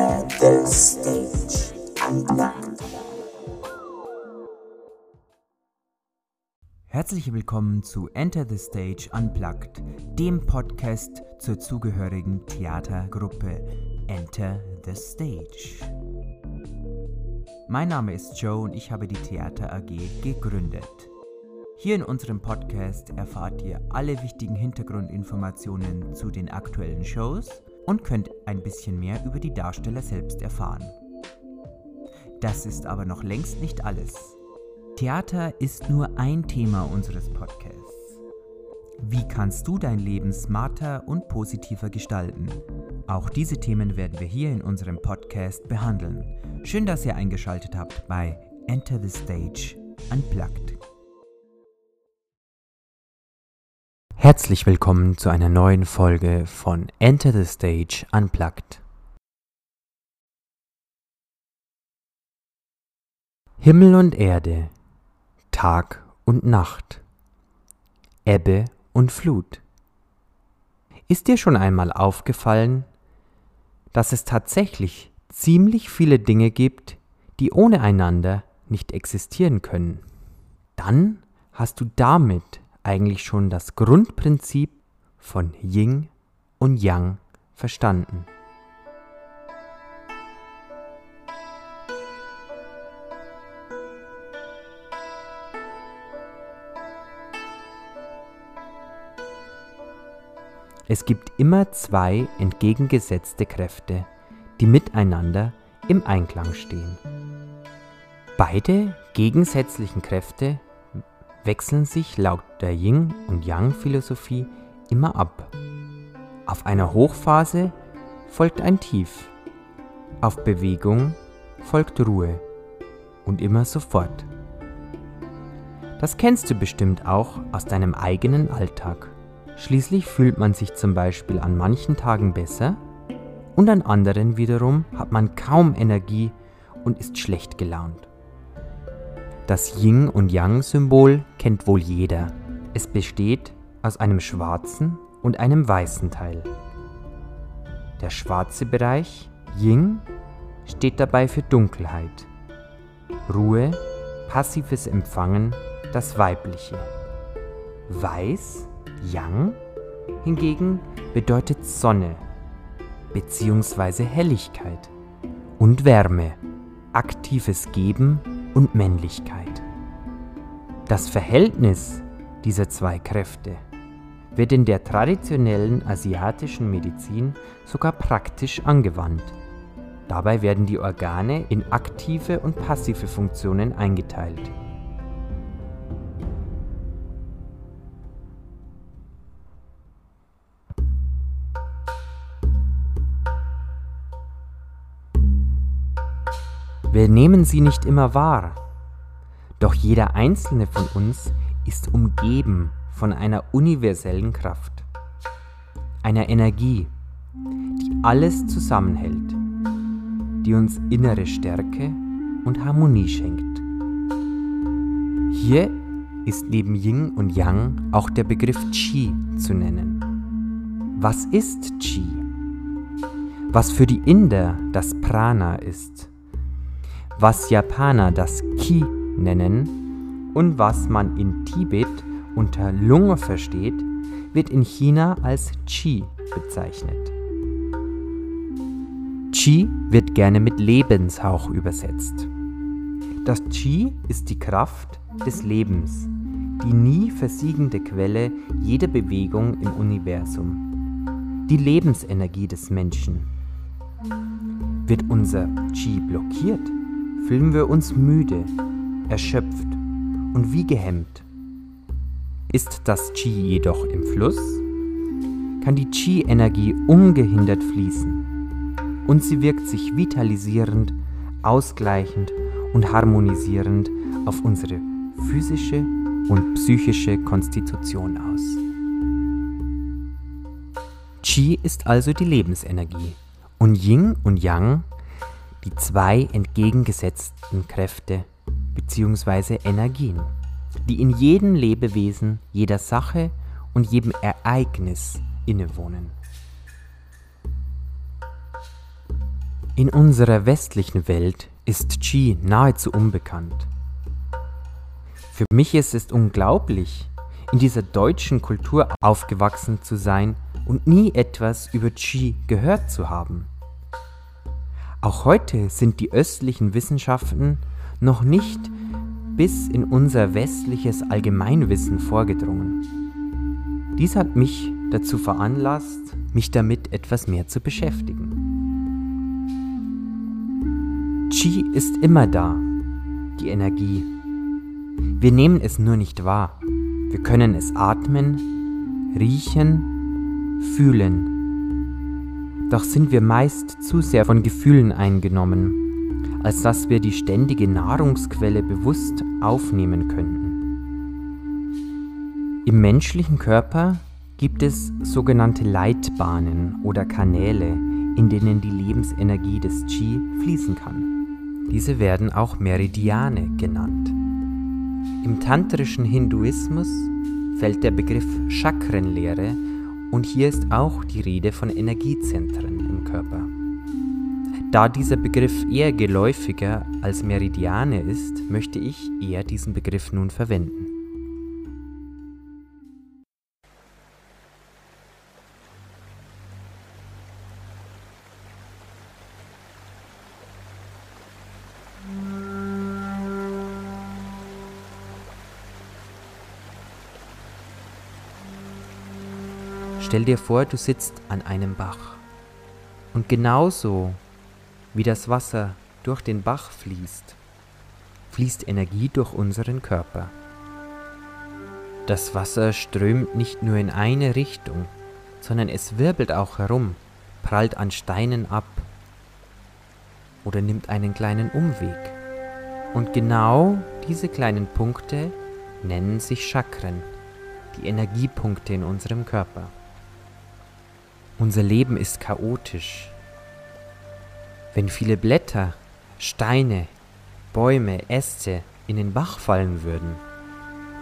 The Stage Unplugged. Herzlich willkommen zu Enter the Stage Unplugged, dem Podcast zur zugehörigen Theatergruppe Enter the Stage. Mein Name ist Joe und ich habe die Theater AG gegründet. Hier in unserem Podcast erfahrt ihr alle wichtigen Hintergrundinformationen zu den aktuellen Shows und könnt ein bisschen mehr über die Darsteller selbst erfahren. Das ist aber noch längst nicht alles. Theater ist nur ein Thema unseres Podcasts. Wie kannst du dein Leben smarter und positiver gestalten? Auch diese Themen werden wir hier in unserem Podcast behandeln. Schön, dass ihr eingeschaltet habt bei Enter the Stage Unplugged. Herzlich willkommen zu einer neuen Folge von Enter the Stage Unplugged. Himmel und Erde, Tag und Nacht, Ebbe und Flut. Ist dir schon einmal aufgefallen, dass es tatsächlich ziemlich viele Dinge gibt, die ohne einander nicht existieren können? Dann hast du damit eigentlich schon das Grundprinzip von Yin und Yang verstanden. Es gibt immer zwei entgegengesetzte Kräfte, die miteinander im Einklang stehen. Beide gegensätzlichen Kräfte wechseln sich laut der Yin- und Yang-Philosophie immer ab. Auf einer Hochphase folgt ein Tief, auf Bewegung folgt Ruhe und immer sofort. Das kennst du bestimmt auch aus deinem eigenen Alltag. Schließlich fühlt man sich zum Beispiel an manchen Tagen besser und an anderen wiederum hat man kaum Energie und ist schlecht gelaunt. Das Yin und Yang-Symbol kennt wohl jeder. Es besteht aus einem schwarzen und einem weißen Teil. Der schwarze Bereich, Yin, steht dabei für Dunkelheit. Ruhe, passives Empfangen, das Weibliche. Weiß, Yang, hingegen bedeutet Sonne bzw. Helligkeit und Wärme, aktives Geben und Männlichkeit. Das Verhältnis dieser zwei Kräfte wird in der traditionellen asiatischen Medizin sogar praktisch angewandt. Dabei werden die Organe in aktive und passive Funktionen eingeteilt. Wir nehmen sie nicht immer wahr. Doch jeder einzelne von uns ist umgeben von einer universellen Kraft, einer Energie, die alles zusammenhält, die uns innere Stärke und Harmonie schenkt. Hier ist neben Yin und Yang auch der Begriff Qi zu nennen. Was ist Qi? Was für die Inder das Prana ist was Japaner das Ki nennen und was man in Tibet unter Lunge versteht, wird in China als Qi bezeichnet. Qi wird gerne mit Lebenshauch übersetzt. Das Qi ist die Kraft des Lebens, die nie versiegende Quelle jeder Bewegung im Universum, die Lebensenergie des Menschen. Wird unser Qi blockiert, fühlen wir uns müde, erschöpft und wie gehemmt. Ist das Qi jedoch im Fluss, kann die Qi-Energie ungehindert fließen und sie wirkt sich vitalisierend, ausgleichend und harmonisierend auf unsere physische und psychische Konstitution aus. Qi ist also die Lebensenergie und Yin und Yang die zwei entgegengesetzten Kräfte bzw. Energien, die in jedem Lebewesen, jeder Sache und jedem Ereignis innewohnen. In unserer westlichen Welt ist Qi nahezu unbekannt. Für mich ist es unglaublich, in dieser deutschen Kultur aufgewachsen zu sein und nie etwas über Qi gehört zu haben. Auch heute sind die östlichen Wissenschaften noch nicht bis in unser westliches Allgemeinwissen vorgedrungen. Dies hat mich dazu veranlasst, mich damit etwas mehr zu beschäftigen. Qi ist immer da, die Energie. Wir nehmen es nur nicht wahr. Wir können es atmen, riechen, fühlen. Doch sind wir meist zu sehr von Gefühlen eingenommen, als dass wir die ständige Nahrungsquelle bewusst aufnehmen könnten. Im menschlichen Körper gibt es sogenannte Leitbahnen oder Kanäle, in denen die Lebensenergie des Qi fließen kann. Diese werden auch Meridiane genannt. Im tantrischen Hinduismus fällt der Begriff Chakrenlehre und hier ist auch die Rede von Energiezentren im Körper. Da dieser Begriff eher geläufiger als Meridiane ist, möchte ich eher diesen Begriff nun verwenden. Stell dir vor, du sitzt an einem Bach. Und genauso wie das Wasser durch den Bach fließt, fließt Energie durch unseren Körper. Das Wasser strömt nicht nur in eine Richtung, sondern es wirbelt auch herum, prallt an Steinen ab oder nimmt einen kleinen Umweg. Und genau diese kleinen Punkte nennen sich Chakren, die Energiepunkte in unserem Körper. Unser Leben ist chaotisch. Wenn viele Blätter, Steine, Bäume, Äste in den Bach fallen würden,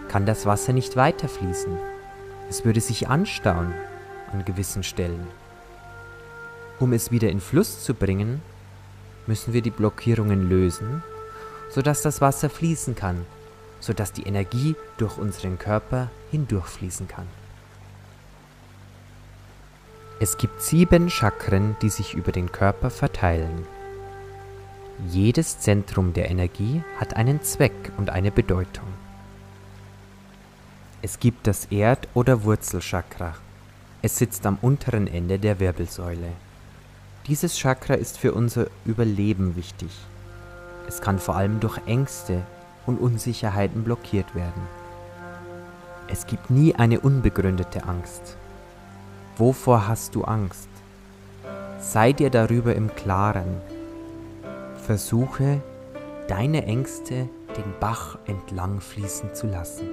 kann das Wasser nicht weiterfließen. Es würde sich anstauen an gewissen Stellen. Um es wieder in Fluss zu bringen, müssen wir die Blockierungen lösen, sodass das Wasser fließen kann, sodass die Energie durch unseren Körper hindurchfließen kann. Es gibt sieben Chakren, die sich über den Körper verteilen. Jedes Zentrum der Energie hat einen Zweck und eine Bedeutung. Es gibt das Erd- oder Wurzelchakra. Es sitzt am unteren Ende der Wirbelsäule. Dieses Chakra ist für unser Überleben wichtig. Es kann vor allem durch Ängste und Unsicherheiten blockiert werden. Es gibt nie eine unbegründete Angst. Wovor hast du Angst? Sei dir darüber im Klaren. Versuche, deine Ängste den Bach entlang fließen zu lassen.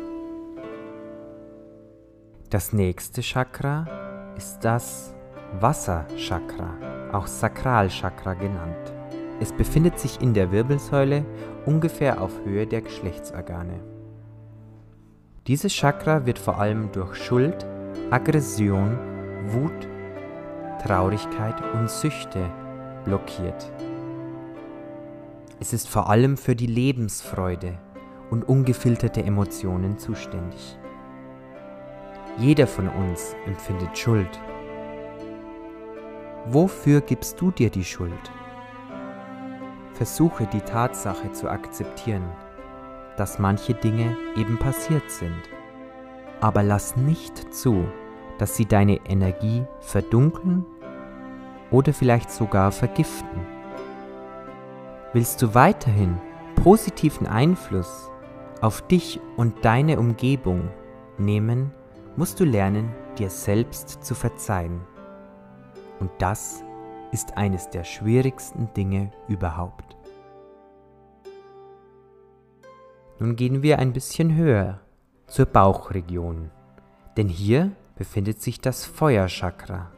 Das nächste Chakra ist das Wasserchakra, auch Sakralchakra genannt. Es befindet sich in der Wirbelsäule ungefähr auf Höhe der Geschlechtsorgane. Dieses Chakra wird vor allem durch Schuld, Aggression Wut, Traurigkeit und Süchte blockiert. Es ist vor allem für die Lebensfreude und ungefilterte Emotionen zuständig. Jeder von uns empfindet Schuld. Wofür gibst du dir die Schuld? Versuche die Tatsache zu akzeptieren, dass manche Dinge eben passiert sind. Aber lass nicht zu, dass sie deine Energie verdunkeln oder vielleicht sogar vergiften. Willst du weiterhin positiven Einfluss auf dich und deine Umgebung nehmen, musst du lernen, dir selbst zu verzeihen. Und das ist eines der schwierigsten Dinge überhaupt. Nun gehen wir ein bisschen höher zur Bauchregion, denn hier befindet sich das Feuerchakra.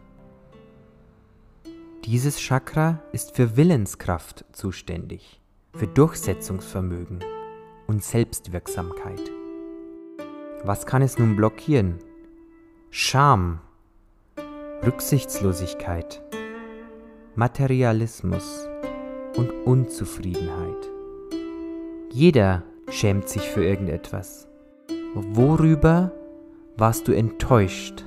Dieses Chakra ist für Willenskraft zuständig, für Durchsetzungsvermögen und Selbstwirksamkeit. Was kann es nun blockieren? Scham, Rücksichtslosigkeit, Materialismus und Unzufriedenheit. Jeder schämt sich für irgendetwas. Worüber warst du enttäuscht?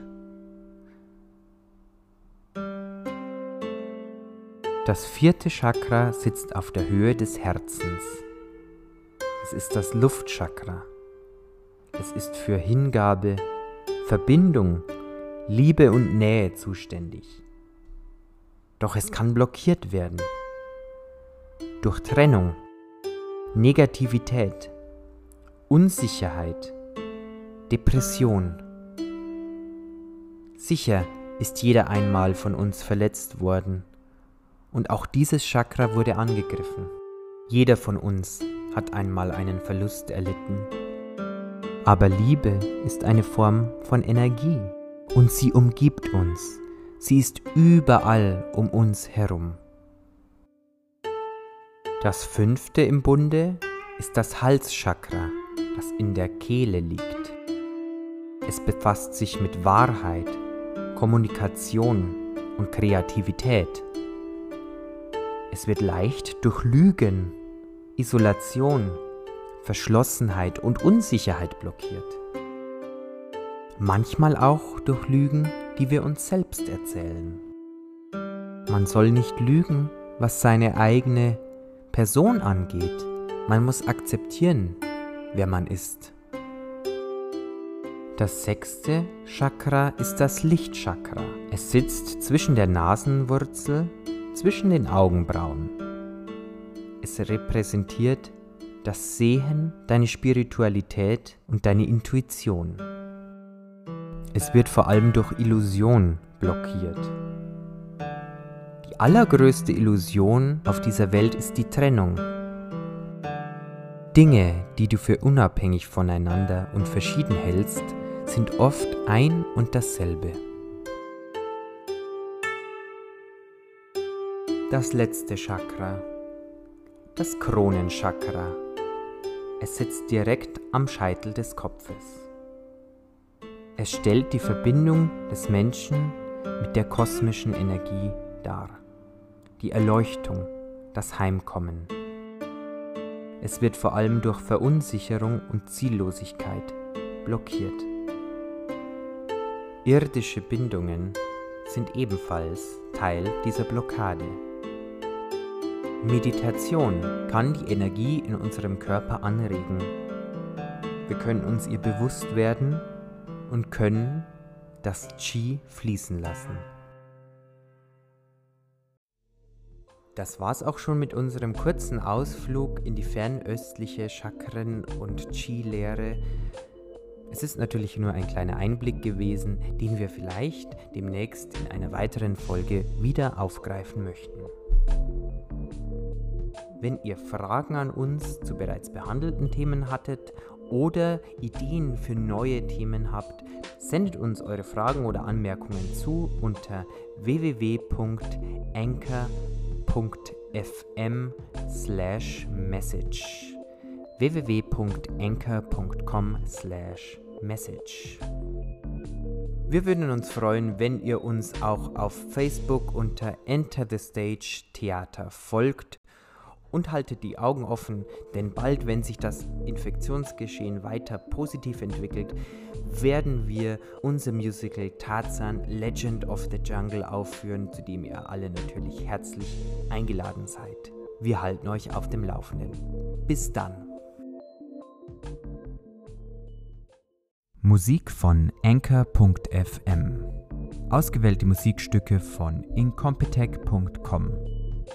Das vierte Chakra sitzt auf der Höhe des Herzens. Es ist das Luftchakra. Es ist für Hingabe, Verbindung, Liebe und Nähe zuständig. Doch es kann blockiert werden. Durch Trennung, Negativität, Unsicherheit, Depression. Sicher ist jeder einmal von uns verletzt worden und auch dieses Chakra wurde angegriffen. Jeder von uns hat einmal einen Verlust erlitten. Aber Liebe ist eine Form von Energie und sie umgibt uns. Sie ist überall um uns herum. Das fünfte im Bunde ist das Halschakra, das in der Kehle liegt. Es befasst sich mit Wahrheit, Kommunikation und Kreativität. Es wird leicht durch Lügen, Isolation, Verschlossenheit und Unsicherheit blockiert. Manchmal auch durch Lügen, die wir uns selbst erzählen. Man soll nicht lügen, was seine eigene Person angeht. Man muss akzeptieren, wer man ist. Das sechste Chakra ist das Lichtchakra. Es sitzt zwischen der Nasenwurzel zwischen den Augenbrauen. Es repräsentiert das Sehen, deine Spiritualität und deine Intuition. Es wird vor allem durch Illusion blockiert. Die allergrößte Illusion auf dieser Welt ist die Trennung. Dinge, die du für unabhängig voneinander und verschieden hältst, sind oft ein und dasselbe. Das letzte Chakra, das Kronenchakra. Es sitzt direkt am Scheitel des Kopfes. Es stellt die Verbindung des Menschen mit der kosmischen Energie dar, die Erleuchtung, das Heimkommen. Es wird vor allem durch Verunsicherung und Ziellosigkeit blockiert. Irdische Bindungen sind ebenfalls Teil dieser Blockade. Meditation kann die Energie in unserem Körper anregen. Wir können uns ihr bewusst werden und können das Qi fließen lassen. Das war's auch schon mit unserem kurzen Ausflug in die fernöstliche Chakren- und Qi-Lehre. Es ist natürlich nur ein kleiner Einblick gewesen, den wir vielleicht demnächst in einer weiteren Folge wieder aufgreifen möchten. Wenn ihr Fragen an uns zu bereits behandelten Themen hattet oder Ideen für neue Themen habt, sendet uns eure Fragen oder Anmerkungen zu unter www.anchor.fm slash message www.anchor.com slash message wir würden uns freuen, wenn ihr uns auch auf Facebook unter Enter the Stage Theater folgt und haltet die Augen offen, denn bald, wenn sich das Infektionsgeschehen weiter positiv entwickelt, werden wir unser Musical Tarzan Legend of the Jungle aufführen, zu dem ihr alle natürlich herzlich eingeladen seid. Wir halten euch auf dem Laufenden. Bis dann. Musik von Anchor.fm Ausgewählte Musikstücke von incompetech.com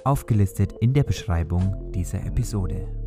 aufgelistet in der Beschreibung dieser Episode.